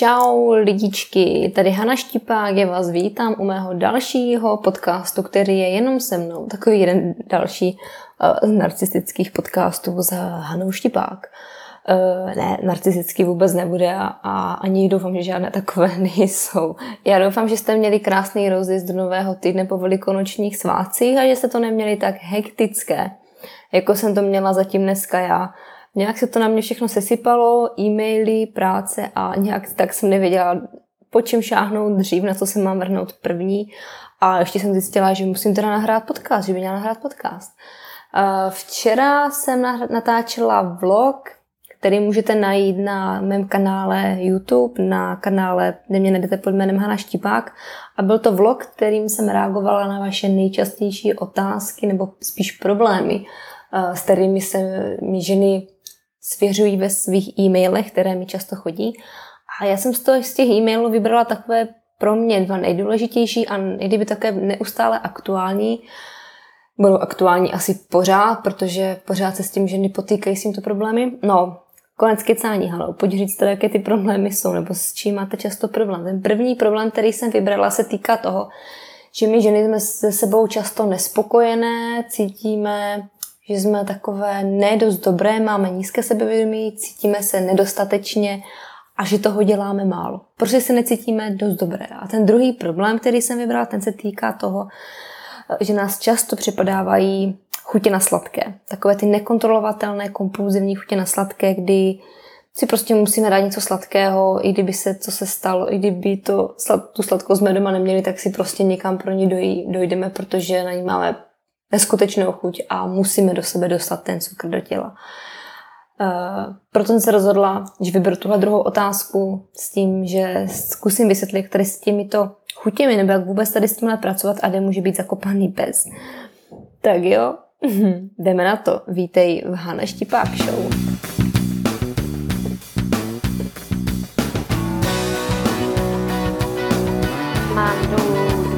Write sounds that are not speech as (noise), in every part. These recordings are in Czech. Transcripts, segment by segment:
Čau lidičky, tady Hana Štipák, já vás vítám u mého dalšího podcastu, který je jenom se mnou, takový jeden další uh, z narcistických podcastů za Hanou Štipák. Uh, ne, narcistický vůbec nebude a, a ani doufám, že žádné takové (laughs) nejsou. Já doufám, že jste měli krásný rozjezd do nového týdne po velikonočních svátcích a že jste to neměli tak hektické, jako jsem to měla zatím dneska já. Nějak se to na mě všechno sesypalo, e-maily, práce a nějak tak jsem nevěděla, po čem šáhnout dřív, na co se mám vrhnout první. A ještě jsem zjistila, že musím teda nahrát podcast, že by měla nahrát podcast. Včera jsem natáčela vlog, který můžete najít na mém kanále YouTube, na kanále, kde mě najdete pod jménem Hana Štipák. A byl to vlog, kterým jsem reagovala na vaše nejčastější otázky nebo spíš problémy, s kterými se mi ženy svěřují ve svých e-mailech, které mi často chodí. A já jsem z, toho, z těch e-mailů vybrala takové pro mě dva nejdůležitější a kdyby také neustále aktuální. Budou aktuální asi pořád, protože pořád se s tím ženy potýkají s tímto problémy. No, konec kecání, halo, pojď říct teda, jaké ty problémy jsou, nebo s čím máte často problém. Ten první problém, který jsem vybrala, se týká toho, že my ženy jsme se sebou často nespokojené, cítíme že jsme takové nedost dobré, máme nízké sebevědomí, cítíme se nedostatečně a že toho děláme málo. Prostě se necítíme dost dobré. A ten druhý problém, který jsem vybrala, ten se týká toho, že nás často připadávají chutě na sladké. Takové ty nekontrolovatelné, kompulzivní chutě na sladké, kdy si prostě musíme dát něco sladkého, i kdyby se, co se stalo, i kdyby to, tu sladkost jsme doma neměli, tak si prostě někam pro ní dojdeme, protože na ní máme neskutečnou chuť a musíme do sebe dostat ten cukr do těla. Uh, proto jsem se rozhodla, že vyberu tuhle druhou otázku s tím, že zkusím vysvětlit, jak s těmito chutěmi, nebo jak vůbec tady s tímhle pracovat a kde může být zakopaný pes. Tak jo, (laughs) jdeme na to. Vítej v Hana Štipák Show.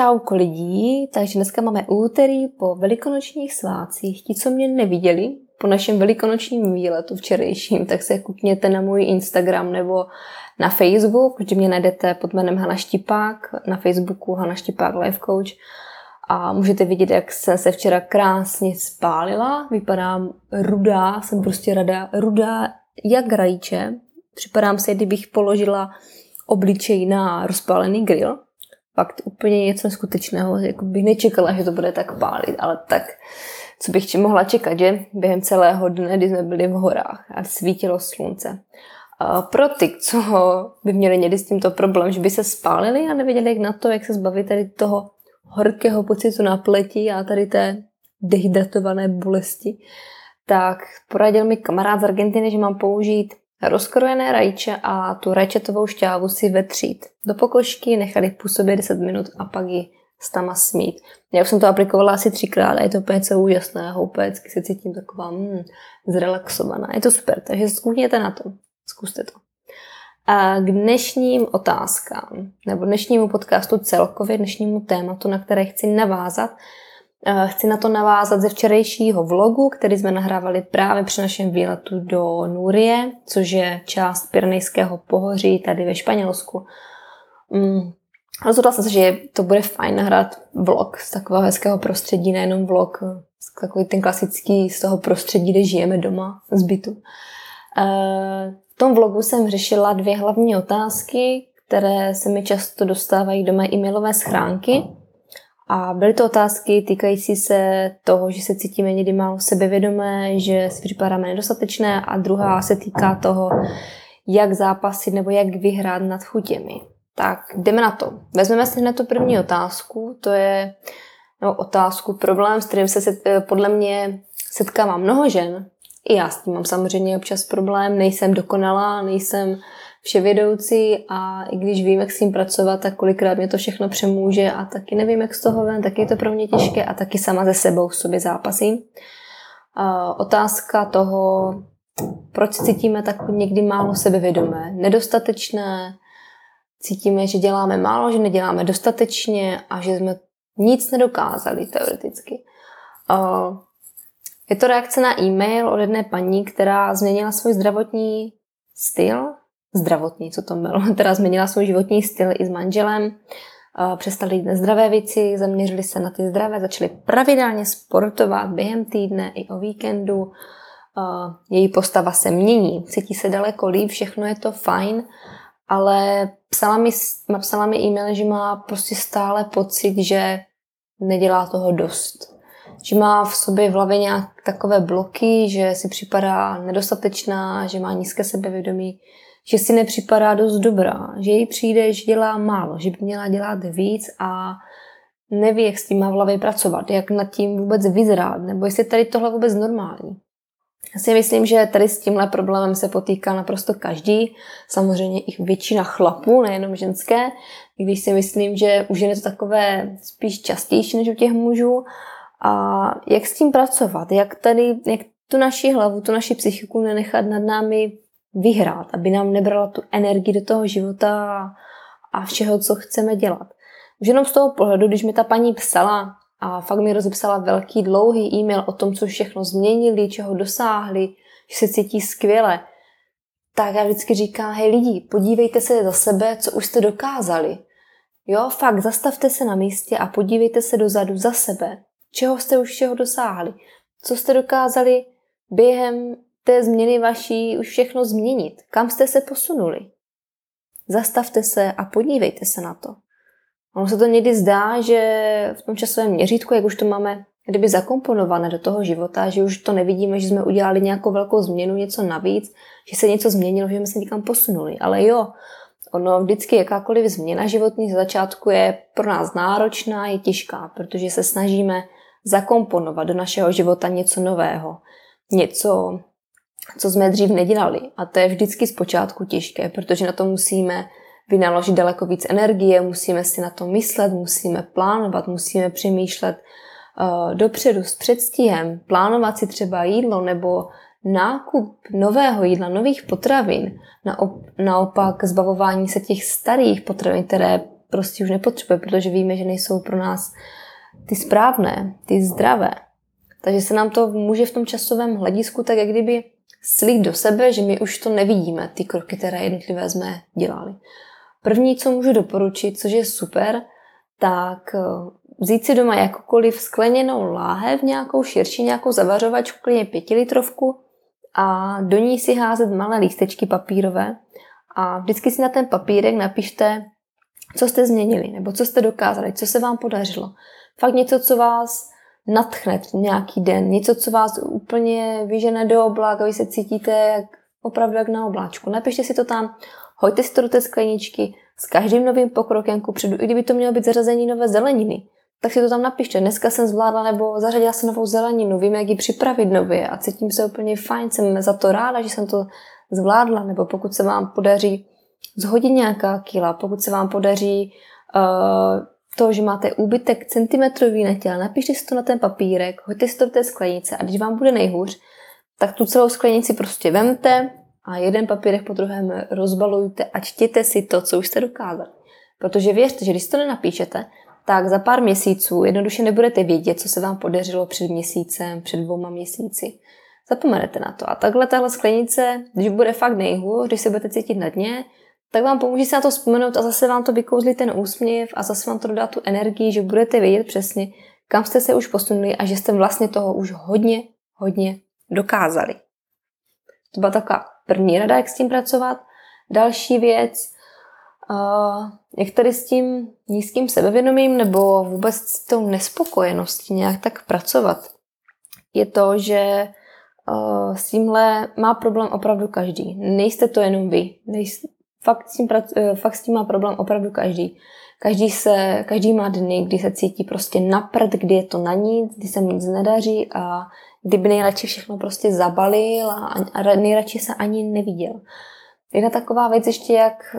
Čau lidí, takže dneska máme úterý po velikonočních svácích. Ti, co mě neviděli po našem velikonočním výletu včerejším, tak se kukněte na můj Instagram nebo na Facebook, kde mě najdete pod jménem Hana Štipák, na Facebooku Hana Štipák Life Coach a můžete vidět, jak jsem se včera krásně spálila. Vypadám rudá, jsem prostě rada, rudá jak rajče. Připadám se, kdybych položila obličej na rozpálený grill fakt úplně něco skutečného, jako bych nečekala, že to bude tak pálit, ale tak, co bych mohla čekat, že během celého dne, kdy jsme byli v horách a svítilo slunce. A pro ty, co by měli někdy s tímto problém, že by se spálili a nevěděli jak na to, jak se zbavit tady toho horkého pocitu na pleti a tady té dehydratované bolesti, tak poradil mi kamarád z Argentiny, že mám použít Rozkrojené rajče a tu rajčetovou šťávu si vetřít do pokožky, nechat jich působit 10 minut a pak ji s tama smít. Já už jsem to aplikovala asi třikrát a je to úplně co úžasného, úplně se cítím taková mm, zrelaxovaná. Je to super, takže zkusněte na to. Zkuste to. A k dnešním otázkám, nebo dnešnímu podcastu celkově, dnešnímu tématu, na které chci navázat, chci na to navázat ze včerejšího vlogu, který jsme nahrávali právě při našem výletu do Núrie, což je část Pyrenejského pohoří tady ve Španělsku. Mm. Rozhodla jsem se, že to bude fajn nahrát vlog z takového hezkého prostředí, nejenom vlog takový ten klasický z toho prostředí, kde žijeme doma, z bytu. Eh, v tom vlogu jsem řešila dvě hlavní otázky, které se mi často dostávají do mé e-mailové schránky. A byly to otázky týkající se toho, že se cítíme někdy málo sebevědomé, že si připadáme nedostatečné a druhá se týká toho, jak zápasit nebo jak vyhrát nad chutěmi. Tak jdeme na to. Vezmeme si hned tu první otázku, to je no, otázku, problém, s kterým se set, podle mě setkává mnoho žen. I já s tím mám samozřejmě občas problém, nejsem dokonalá, nejsem vševědoucí a i když vím, jak s tím pracovat, tak kolikrát mě to všechno přemůže a taky nevím, jak z toho ven, taky je to pro mě těžké a taky sama ze sebou v sobě zápasím. Otázka toho, proč cítíme tak někdy málo sebevědomé, nedostatečné, cítíme, že děláme málo, že neděláme dostatečně a že jsme nic nedokázali teoreticky. Je to reakce na e-mail od jedné paní, která změnila svůj zdravotní styl, zdravotní, co to bylo, která (laughs) změnila svůj životní styl i s manželem, přestali jít nezdravé věci, zaměřili se na ty zdravé, začali pravidelně sportovat během týdne i o víkendu. Její postava se mění, cítí se daleko líp, všechno je to fajn, ale psala mi, psala mi e-mail, že má prostě stále pocit, že nedělá toho dost. Že má v sobě v hlavě nějak takové bloky, že si připadá nedostatečná, že má nízké sebevědomí, že si nepřipadá dost dobrá, že jí přijde, že dělá málo, že by měla dělat víc a neví, jak s tím má v hlavě pracovat, jak nad tím vůbec vyzrát, nebo jestli tady tohle vůbec normální. Já si myslím, že tady s tímhle problémem se potýká naprosto každý, samozřejmě i většina chlapů, nejenom ženské, i když si myslím, že už je to takové spíš častější než u těch mužů. A jak s tím pracovat, jak tady, jak tu naši hlavu, tu naši psychiku nenechat nad námi vyhrát, aby nám nebrala tu energii do toho života a všeho, co chceme dělat. Už jenom z toho pohledu, když mi ta paní psala a fakt mi rozepsala velký, dlouhý e-mail o tom, co všechno změnili, čeho dosáhli, že se cítí skvěle, tak já vždycky říkám, hej lidi, podívejte se za sebe, co už jste dokázali. Jo, fakt, zastavte se na místě a podívejte se dozadu za sebe, čeho jste už všeho dosáhli, co jste dokázali během té změny vaší už všechno změnit, kam jste se posunuli. Zastavte se a podívejte se na to. Ono se to někdy zdá, že v tom časovém měřítku, jak už to máme kdyby zakomponované do toho života, že už to nevidíme, že jsme udělali nějakou velkou změnu, něco navíc, že se něco změnilo, že jsme se někam posunuli. Ale jo, ono vždycky jakákoliv změna životní z začátku je pro nás náročná, je těžká, protože se snažíme zakomponovat do našeho života něco nového, něco, co jsme dřív nedělali. A to je vždycky zpočátku těžké, protože na to musíme vynaložit daleko víc energie, musíme si na to myslet, musíme plánovat, musíme přemýšlet uh, dopředu s předstihem, plánovat si třeba jídlo nebo nákup nového jídla, nových potravin, naopak zbavování se těch starých potravin, které prostě už nepotřebuje, protože víme, že nejsou pro nás ty správné, ty zdravé. Takže se nám to může v tom časovém hledisku tak jak kdyby slít do sebe, že my už to nevidíme, ty kroky, které jednotlivé jsme dělali. První, co můžu doporučit, což je super, tak eh, vzít si doma jakoukoliv skleněnou láhev, nějakou širší, nějakou zavařovačku, klidně pětilitrovku a do ní si házet malé lístečky papírové a vždycky si na ten papírek napište, co jste změnili, nebo co jste dokázali, co se vám podařilo. Fakt něco, co vás natchne nějaký den, něco, co vás úplně vyžene do oblak a vy se cítíte jak, opravdu jak na obláčku. Napište si to tam, Hoďte si to do té skleničky s každým novým pokrokem kupředu, i kdyby to mělo být zařazení nové zeleniny, tak si to tam napište. Dneska jsem zvládla nebo zařadila jsem novou zeleninu, vím, jak ji připravit nově a cítím se úplně fajn, jsem za to ráda, že jsem to zvládla, nebo pokud se vám podaří zhodit nějaká kila, pokud se vám podaří uh, to, že máte úbytek centimetrový na těle, napište si to na ten papírek, hoďte si to do té sklenice a když vám bude nejhůř, tak tu celou sklenici prostě vemte, a jeden papírek po druhém rozbalujte a čtěte si to, co už jste dokázali. Protože věřte, že když to nenapíšete, tak za pár měsíců jednoduše nebudete vědět, co se vám podařilo před měsícem, před dvouma měsíci. Zapomenete na to. A takhle tahle sklenice, když bude fakt nejhůř, když se budete cítit na dně, tak vám pomůže se na to vzpomenout a zase vám to vykouzlí ten úsměv a zase vám to dodá tu energii, že budete vědět přesně, kam jste se už posunuli a že jste vlastně toho už hodně, hodně dokázali. To byla taková první rada, jak s tím pracovat. Další věc, jak tady s tím nízkým sebevědomím nebo vůbec s tou nespokojeností nějak tak pracovat, je to, že s tímhle má problém opravdu každý. Nejste to jenom vy. Fakt, s tím, e, fakt s tím má problém opravdu každý. Každý, se, každý má dny, kdy se cítí prostě napřed, kdy je to na nic, kdy se nic nedaří a kdyby nejradši všechno prostě zabalil a, a nejradši se ani neviděl. jedna taková věc ještě, jak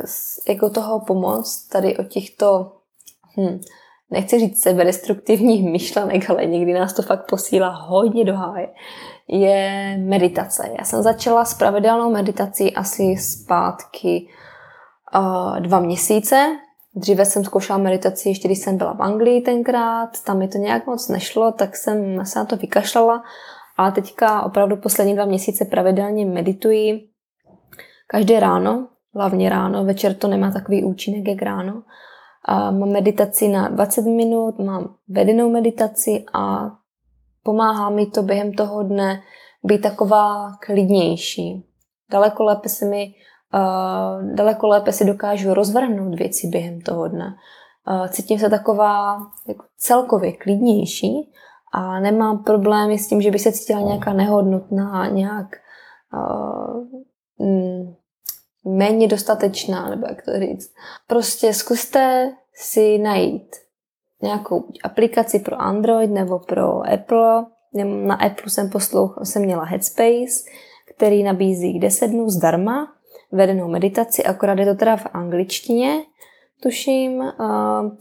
jako toho pomoct tady o těchto, hm, nechci říct sebedestruktivních myšlenek, ale někdy nás to fakt posílá hodně do háje, je meditace. Já jsem začala s pravidelnou meditací asi zpátky uh, dva měsíce. Dříve jsem zkoušela meditaci, ještě když jsem byla v Anglii tenkrát, tam mi to nějak moc nešlo, tak jsem se na to vykašlala. Ale teďka opravdu poslední dva měsíce pravidelně medituji každé ráno, hlavně ráno, večer to nemá takový účinek jak ráno. A mám meditaci na 20 minut, mám vedenou meditaci a pomáhá mi to během toho dne být taková klidnější. Daleko lépe se mi, uh, daleko lépe si dokážu rozvrhnout věci během toho dne. Uh, cítím se taková jako celkově klidnější a nemám problémy s tím, že by se cítila nějaká nehodnotná, nějak uh, mm, méně dostatečná, nebo jak to říct. Prostě zkuste si najít nějakou aplikaci pro Android nebo pro Apple. Na Apple jsem poslouchala, jsem měla Headspace, který nabízí 10 dnů zdarma vedenou meditaci, akorát je to teda v angličtině, tuším.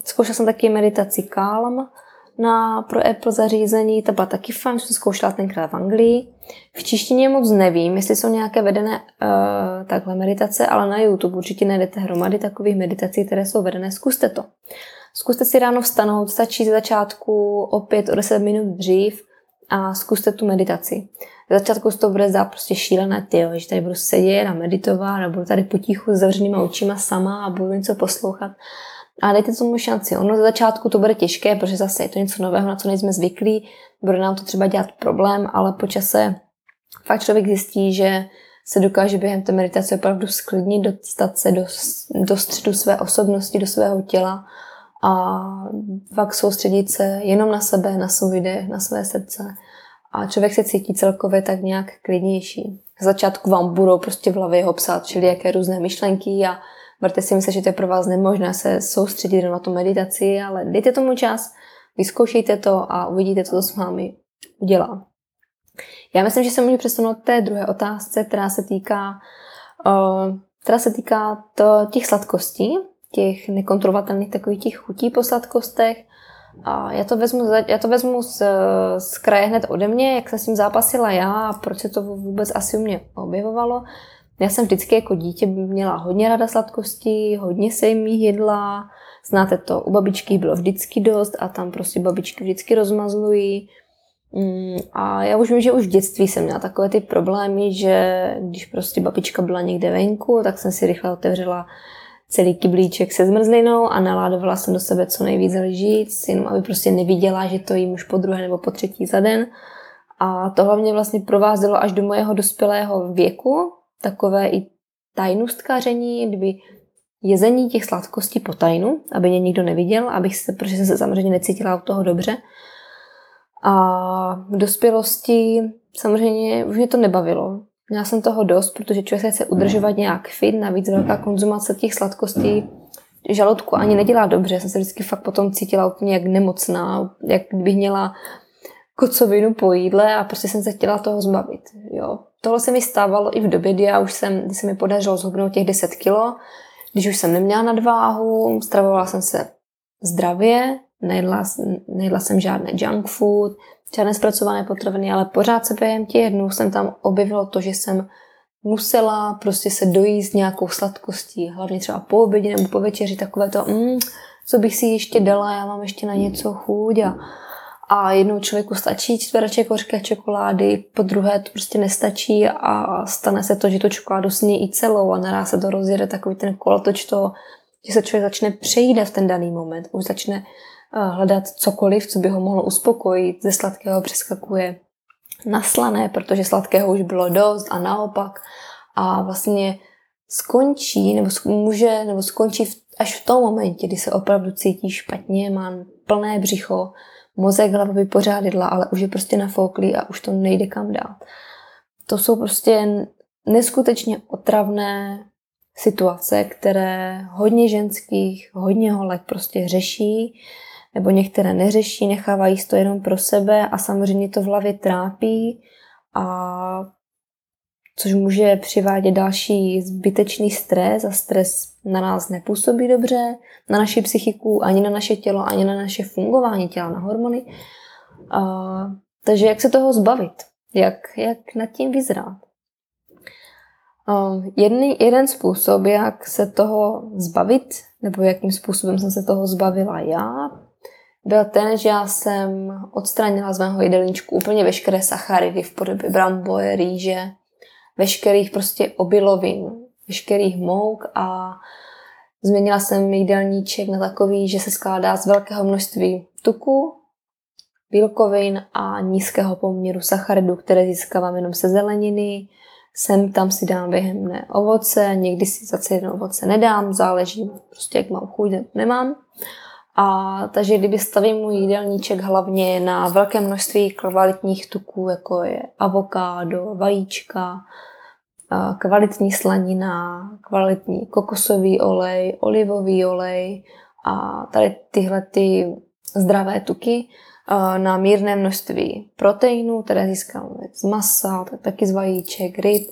Zkoušela jsem taky meditaci Calm na, pro Apple zařízení, ta byla taky fajn, jsem zkoušela tenkrát v Anglii. V češtině moc nevím, jestli jsou nějaké vedené uh, takhle meditace, ale na YouTube určitě najdete hromady takových meditací, které jsou vedené. Zkuste to. Zkuste si ráno vstanout, stačí ze začátku opět o 10 minut dřív a zkuste tu meditaci. Ze začátku se to bude zdát prostě šílené, ty, že tady budu sedět a meditovat a budu tady potichu s zavřenýma očima sama a budu něco poslouchat. A dejte tomu šanci. Ono ze začátku to bude těžké, protože zase je to něco nového, na co nejsme zvyklí, bude nám to třeba dělat problém, ale po čase fakt člověk zjistí, že se dokáže během té meditace opravdu sklidnit, dostat se do, do středu své osobnosti, do svého těla a fakt soustředit se jenom na sebe, na svůj dech, na své srdce. A člověk se cítí celkově tak nějak klidnější. Z začátku vám budou prostě v hlavě psát jaké různé myšlenky a budete si myslet, že to je pro vás nemožné se soustředit na tu meditaci, ale dejte tomu čas, vyzkoušejte to a uvidíte, co to s vámi udělá. Já myslím, že se můžu přesunout té druhé otázce, která se týká, uh, která se týká to, těch sladkostí, těch nekontrolovatelných takových těch chutí po sladkostech. A já to vezmu, já to vezmu z, z kraje hned ode mě, jak jsem s tím zápasila já a proč se to vůbec asi u mě objevovalo. Já jsem vždycky jako dítě měla hodně rada sladkostí, hodně se jim jedla. Znáte to, u babičky bylo vždycky dost a tam prostě babičky vždycky rozmazlují. Mm, a já už vím, že už v dětství jsem měla takové ty problémy, že když prostě babička byla někde venku, tak jsem si rychle otevřela celý kyblíček se zmrzlinou a naládovala jsem do sebe co nejvíc lžíc, jenom aby prostě neviděla, že to jím už po druhé nebo po třetí za den. A to hlavně vlastně provázelo až do mojeho dospělého věku, takové i tajnustkaření, kdyby jezení těch sladkostí po tajnu, aby mě nikdo neviděl, abych se, protože jsem se samozřejmě necítila od toho dobře. A v dospělosti samozřejmě už mě to nebavilo. Měla jsem toho dost, protože člověk se chce udržovat nějak fit, navíc velká konzumace těch sladkostí žaludku ani nedělá dobře. Já jsem se vždycky fakt potom cítila úplně jak nemocná, jak kdybych měla kocovinu po jídle a prostě jsem se chtěla toho zbavit. Jo. Tohle se mi stávalo i v době, kdy, já už jsem, kdy se mi podařilo zhubnout těch 10 kilo, když už jsem neměla nadváhu, stravovala jsem se zdravě, nejedla, nejedla jsem žádné junk food, žádné zpracované potraviny, ale pořád se během těch dnů jsem tam objevilo to, že jsem musela prostě se dojíst nějakou sladkostí, hlavně třeba po obědě nebo po večeři, takové to, mm, co bych si ještě dala, já mám ještě na něco chuť a, a jednou člověku stačí čtvereček hořké čokolády, po druhé to prostě nestačí a stane se to, že tu čokoládu sní i celou a naraz se to rozjede takový ten kolotoč toho, že se člověk začne přejídat v ten daný moment, už začne hledat cokoliv, co by ho mohlo uspokojit. Ze sladkého přeskakuje na slané, protože sladkého už bylo dost a naopak. A vlastně skončí, nebo může, nebo skončí až v tom momentě, kdy se opravdu cítí špatně, má plné břicho, mozek hlava jedla, ale už je prostě nafouklý a už to nejde kam dát. To jsou prostě neskutečně otravné situace, které hodně ženských, hodně holek prostě řeší nebo některé neřeší, nechávají to jenom pro sebe a samozřejmě to v hlavě trápí a což může přivádět další zbytečný stres a stres na nás nepůsobí dobře, na naši psychiku, ani na naše tělo, ani na naše fungování těla, na hormony. Uh, takže jak se toho zbavit? Jak, jak nad tím vyzrát? Jedný, jeden způsob, jak se toho zbavit, nebo jakým způsobem jsem se toho zbavila já, byl ten, že já jsem odstranila z mého jídelníčku úplně veškeré sacharidy v podobě bramboje, rýže, veškerých prostě obilovin, veškerých mouk a změnila jsem jídelníček na takový, že se skládá z velkého množství tuku, bílkovin a nízkého poměru sacharidů, které získávám jenom se zeleniny. Sem tam si dám během dne ovoce, někdy si za celý ovoce nedám, záleží prostě, jak mám chuť, nemám. A takže kdyby stavím můj jídelníček hlavně na velké množství kvalitních tuků, jako je avokádo, vajíčka, kvalitní slanina, kvalitní kokosový olej, olivový olej a tady tyhle ty zdravé tuky na mírné množství proteinů, které získáme z masa, taky z vajíček, ryb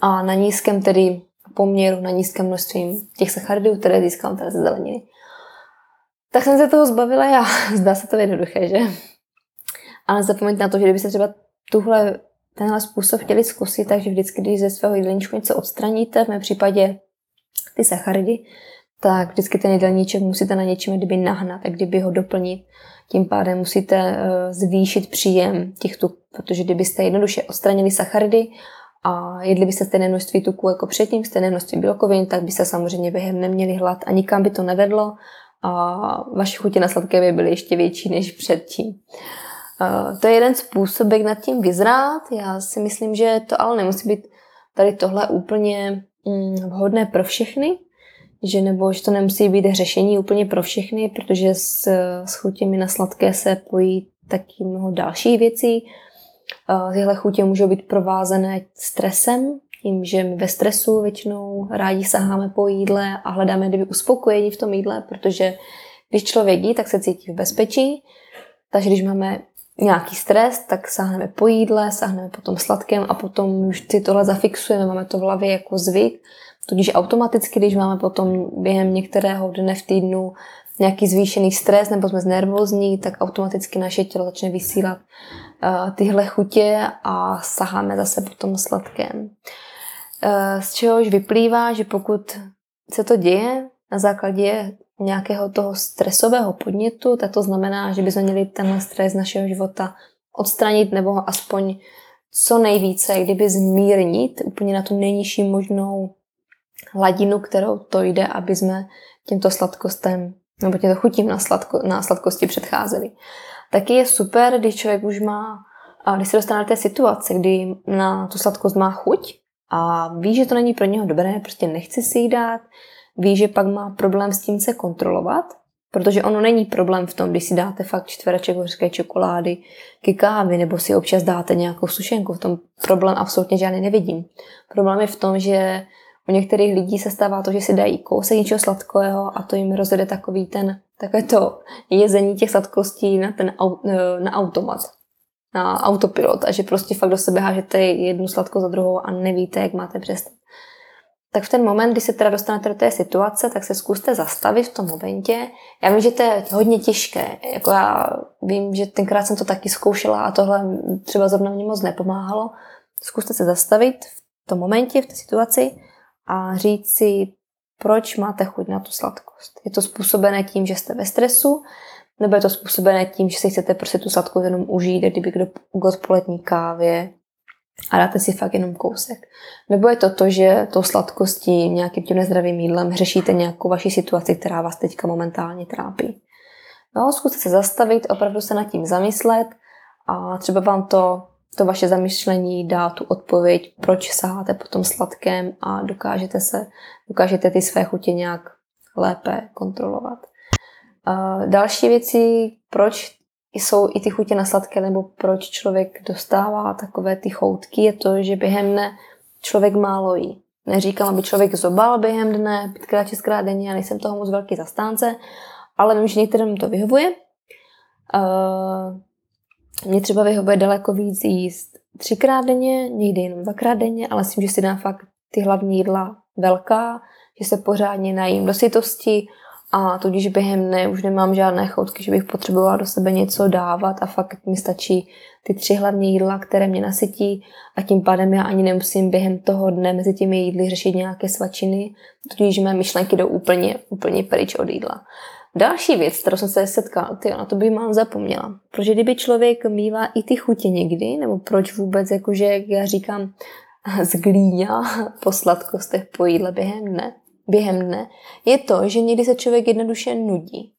a na nízkém tedy poměru, na nízkém množství těch sacharidů, které získám teda ze zeleniny. Tak jsem se toho zbavila já. (laughs) Zdá se to jednoduché, že? Ale zapomeňte na to, že kdyby se třeba tuhle, tenhle způsob chtěli zkusit, takže vždycky, když ze svého jídelníčku něco odstraníte, v mém případě ty sacharidy, tak vždycky ten jídelníček musíte na něčem kdyby nahnat, tak kdyby ho doplnit. Tím pádem musíte eh, zvýšit příjem těch tuků, protože kdybyste jednoduše odstranili sacharidy a jedli byste stejné množství tuků jako předtím, stejné množství bílkovin, tak byste samozřejmě během neměli hlad a nikam by to nevedlo a vaše chutě na sladké by byly ještě větší než předtím. To je jeden způsob, jak nad tím vyzrát. Já si myslím, že to ale nemusí být tady tohle úplně mm, vhodné pro všechny, že nebo že to nemusí být řešení úplně pro všechny, protože s, s chutěmi na sladké se pojí taky mnoho dalších věcí. Tyhle chutě můžou být provázené stresem, tím, že my ve stresu většinou rádi saháme po jídle a hledáme kdyby uspokojení v tom jídle, protože když člověk jí, tak se cítí v bezpečí. Takže když máme nějaký stres, tak sáhneme po jídle, sáhneme po tom sladkém a potom už si tohle zafixujeme, máme to v hlavě jako zvyk. Tudíž automaticky, když máme potom během některého dne v týdnu nějaký zvýšený stres nebo jsme znervózní, tak automaticky naše tělo začne vysílat uh, tyhle chutě a saháme zase po tom sladkém. Z čehož vyplývá, že pokud se to děje na základě nějakého toho stresového podnětu, tak to znamená, že bychom měli tenhle stres z našeho života odstranit nebo aspoň co nejvíce, kdyby zmírnit úplně na tu nejnižší možnou hladinu, kterou to jde, aby jsme těmto sladkostem nebo těmto chutím na, sladko, na sladkosti předcházeli. Taky je super, když člověk už má, když se dostane do té situace, kdy na tu sladkost má chuť a ví, že to není pro něho dobré, prostě nechce si jí dát, ví, že pak má problém s tím se kontrolovat, protože ono není problém v tom, když si dáte fakt čtvereček hořké čokolády ke kávy, nebo si občas dáte nějakou sušenku, v tom problém absolutně žádný nevidím. Problém je v tom, že u některých lidí se stává to, že si dají kousek něčeho sladkého a to jim rozjede takový ten, takové to jezení těch sladkostí na ten na automat, na autopilot a že prostě fakt do sebe hážete jednu sladko za druhou a nevíte, jak máte přestat. Tak v ten moment, kdy se teda dostanete do té situace, tak se zkuste zastavit v tom momentě. Já vím, že to je hodně těžké. Jako já vím, že tenkrát jsem to taky zkoušela a tohle třeba zrovna mě moc nepomáhalo. Zkuste se zastavit v tom momentě, v té situaci a říct si, proč máte chuť na tu sladkost. Je to způsobené tím, že jste ve stresu, nebo je to způsobené tím, že si chcete prostě tu sladkost jenom užít, kdyby kdo k odpolední kávě a dáte si fakt jenom kousek. Nebo je to to, že tou sladkostí, nějakým tím nezdravým jídlem řešíte nějakou vaši situaci, která vás teďka momentálně trápí. No, zkuste se zastavit, opravdu se nad tím zamyslet a třeba vám to to vaše zamyšlení dá tu odpověď, proč saháte po tom sladkém a dokážete se, dokážete ty své chutě nějak lépe kontrolovat. Další věci, proč jsou i ty chutě na sladké, nebo proč člověk dostává takové ty choutky, je to, že během dne člověk málo jí. Neříkám, aby člověk zobal během dne, pětkrát, šestkrát denně, já nejsem toho moc velký zastánce, ale vím, že některým to vyhovuje. Uh, mě třeba vyhovuje daleko víc jíst třikrát denně, někdy jenom dvakrát denně, ale myslím, že si dám fakt ty hlavní jídla velká, že se pořádně najím do sytosti a tudíž během dne už nemám žádné choutky, že bych potřebovala do sebe něco dávat a fakt mi stačí ty tři hlavní jídla, které mě nasytí a tím pádem já ani nemusím během toho dne mezi těmi jídly řešit nějaké svačiny, tudíž mé myšlenky jdou úplně, úplně pryč od jídla. Další věc, kterou jsem se setkala, ty, na to bych mám zapomněla. Protože kdyby člověk mývá i ty chutě někdy, nebo proč vůbec, jakože, jak já říkám, (laughs) zglíňa po sladkostech po jídle během dne, během dne, je to, že někdy se člověk jednoduše nudí.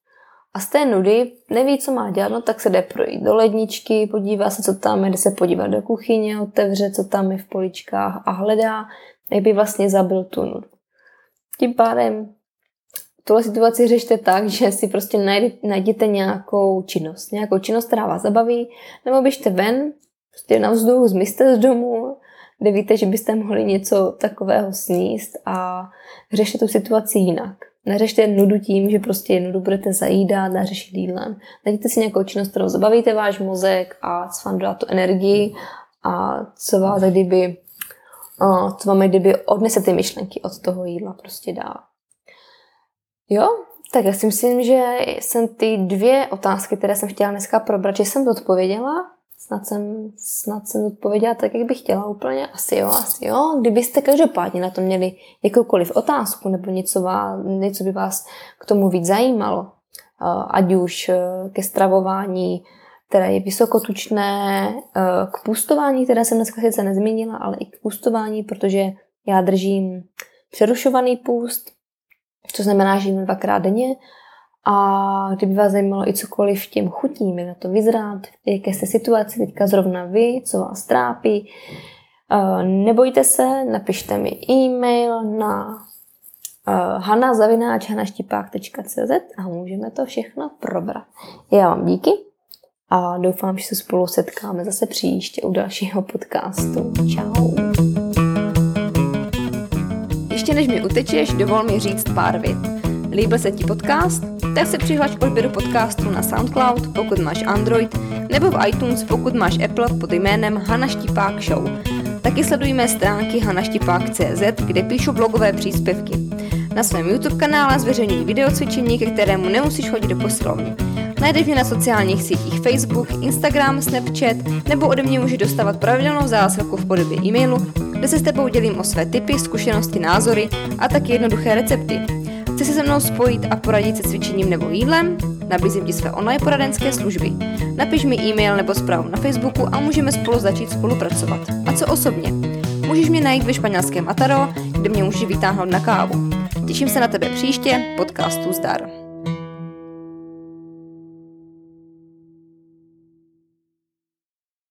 A z té nudy neví, co má dělat, no tak se jde projít do ledničky, podívá se, co tam je, jde se podívat do kuchyně, otevře, co tam je v poličkách a hledá, jak by vlastně zabil tu nudu. Tím pádem tuhle situaci řešte tak, že si prostě najděte nějakou činnost. Nějakou činnost, která vás zabaví, nebo běžte ven, prostě na vzduch, zmizte z domu, kde víte, že byste mohli něco takového sníst a řešte tu situaci jinak. Neřešte nudu tím, že prostě nudu budete zajídat a řešit jídlem. Najděte si nějakou činnost, kterou zabavíte váš mozek a co vám dá tu energii a co vás kdyby, co vám kdyby odnese ty myšlenky od toho jídla prostě dá. Jo, tak já si myslím, že jsem ty dvě otázky, které jsem chtěla dneska probrat, že jsem odpověděla. Snad jsem, snad jsem odpověděla tak, jak bych chtěla úplně. Asi jo, asi jo. Kdybyste každopádně na to měli jakoukoliv otázku nebo něco, vás, něco by vás k tomu víc zajímalo, ať už e, ke stravování, které je vysokotučné, e, k pustování, které jsem dneska sice nezmínila, ale i k pustování, protože já držím přerušovaný půst, to znamená, že jim dvakrát denně. A kdyby vás zajímalo i cokoliv těm chutím, jak na to vyzrát, jaké jste situaci teďka zrovna vy, co vás trápí, eh, nebojte se, napište mi e-mail na uh, hanazavináč.cz a můžeme to všechno probrat. Já vám díky a doufám, že se spolu setkáme zase příště u dalšího podcastu. Ciao. Ještě než mi utečeš, dovol mi říct pár vět. Líbil se ti podcast? Tak se přihlaš k odběru podcastu na SoundCloud, pokud máš Android, nebo v iTunes, pokud máš Apple pod jménem Hana Štipák Show. Taky sleduj mé stránky hanaštipák.cz, kde píšu blogové příspěvky. Na svém YouTube kanále zveřejňuji videocvičení, ke kterému nemusíš chodit do posilovny. Najdeš mě na sociálních sítích Facebook, Instagram, Snapchat nebo ode mě můžeš dostávat pravidelnou zásilku v podobě e-mailu, kde se s tebou dělím o své typy, zkušenosti, názory a taky jednoduché recepty. Chci se se mnou spojit a poradit se cvičením nebo jídlem? Nabízím ti své online poradenské služby. Napiš mi e-mail nebo zprávu na Facebooku a můžeme spolu začít spolupracovat. A co osobně? Můžeš mě najít ve španělském Ataro, kde mě můžeš vytáhnout na kávu. Těším se na tebe příště, podcastu Zdar.